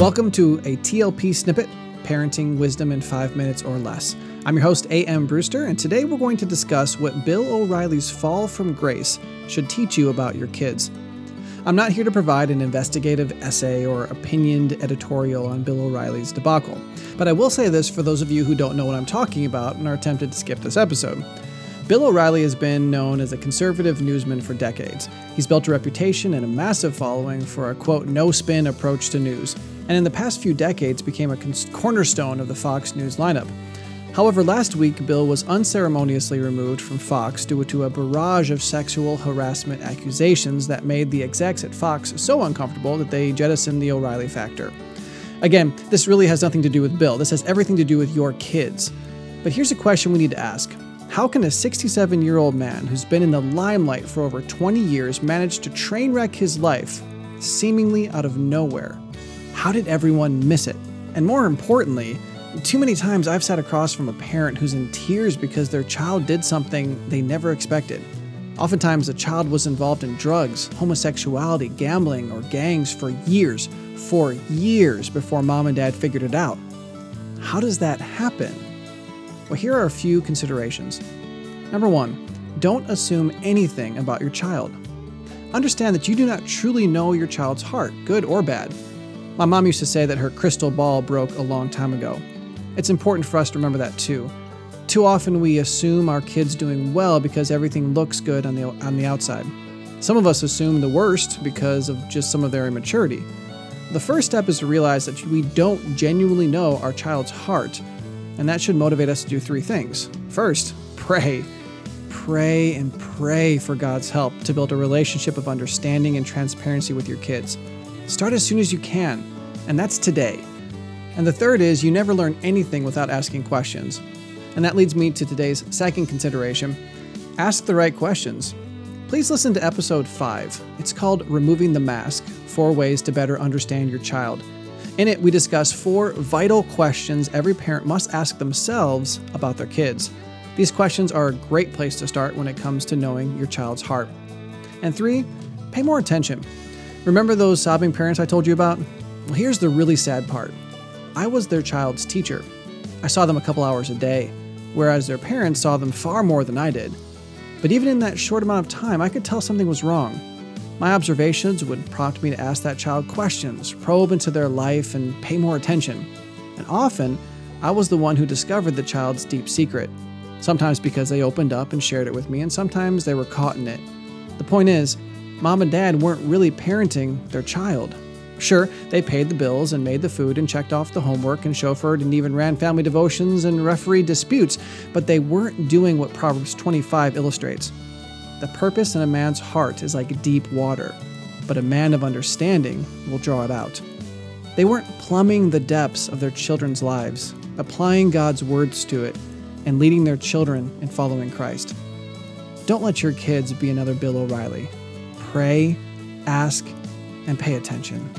Welcome to a TLP snippet Parenting Wisdom in Five Minutes or Less. I'm your host, A.M. Brewster, and today we're going to discuss what Bill O'Reilly's Fall from Grace should teach you about your kids. I'm not here to provide an investigative essay or opinioned editorial on Bill O'Reilly's debacle, but I will say this for those of you who don't know what I'm talking about and are tempted to skip this episode. Bill O'Reilly has been known as a conservative newsman for decades. He's built a reputation and a massive following for a quote, no spin approach to news, and in the past few decades became a cornerstone of the Fox News lineup. However, last week, Bill was unceremoniously removed from Fox due to a barrage of sexual harassment accusations that made the execs at Fox so uncomfortable that they jettisoned the O'Reilly factor. Again, this really has nothing to do with Bill, this has everything to do with your kids. But here's a question we need to ask how can a 67 year old man who's been in the limelight for over 20 years manage to train wreck his life, seemingly out of nowhere? How did everyone miss it? And more importantly, too many times I've sat across from a parent who's in tears because their child did something they never expected. Oftentimes, the child was involved in drugs, homosexuality, gambling, or gangs for years, for years before mom and dad figured it out. How does that happen? Well, here are a few considerations. Number one, don't assume anything about your child. Understand that you do not truly know your child's heart, good or bad. My mom used to say that her crystal ball broke a long time ago. It's important for us to remember that too. Too often we assume our kids doing well because everything looks good on the on the outside. Some of us assume the worst because of just some of their immaturity. The first step is to realize that we don't genuinely know our child's heart and that should motivate us to do three things. First, pray. Pray and pray for God's help to build a relationship of understanding and transparency with your kids. Start as soon as you can, and that's today. And the third is you never learn anything without asking questions. And that leads me to today's second consideration ask the right questions. Please listen to episode 5. It's called Removing the Mask Four Ways to Better Understand Your Child. In it, we discuss four vital questions every parent must ask themselves about their kids. These questions are a great place to start when it comes to knowing your child's heart. And three, pay more attention. Remember those sobbing parents I told you about? Well, here's the really sad part I was their child's teacher. I saw them a couple hours a day, whereas their parents saw them far more than I did. But even in that short amount of time, I could tell something was wrong. My observations would prompt me to ask that child questions, probe into their life, and pay more attention. And often, I was the one who discovered the child's deep secret. Sometimes because they opened up and shared it with me, and sometimes they were caught in it. The point is, mom and dad weren't really parenting their child. Sure, they paid the bills and made the food and checked off the homework and chauffeured and even ran family devotions and refereed disputes, but they weren't doing what Proverbs 25 illustrates. The purpose in a man's heart is like deep water, but a man of understanding will draw it out. They weren't plumbing the depths of their children's lives, applying God's words to it, and leading their children in following Christ. Don't let your kids be another Bill O'Reilly. Pray, ask, and pay attention.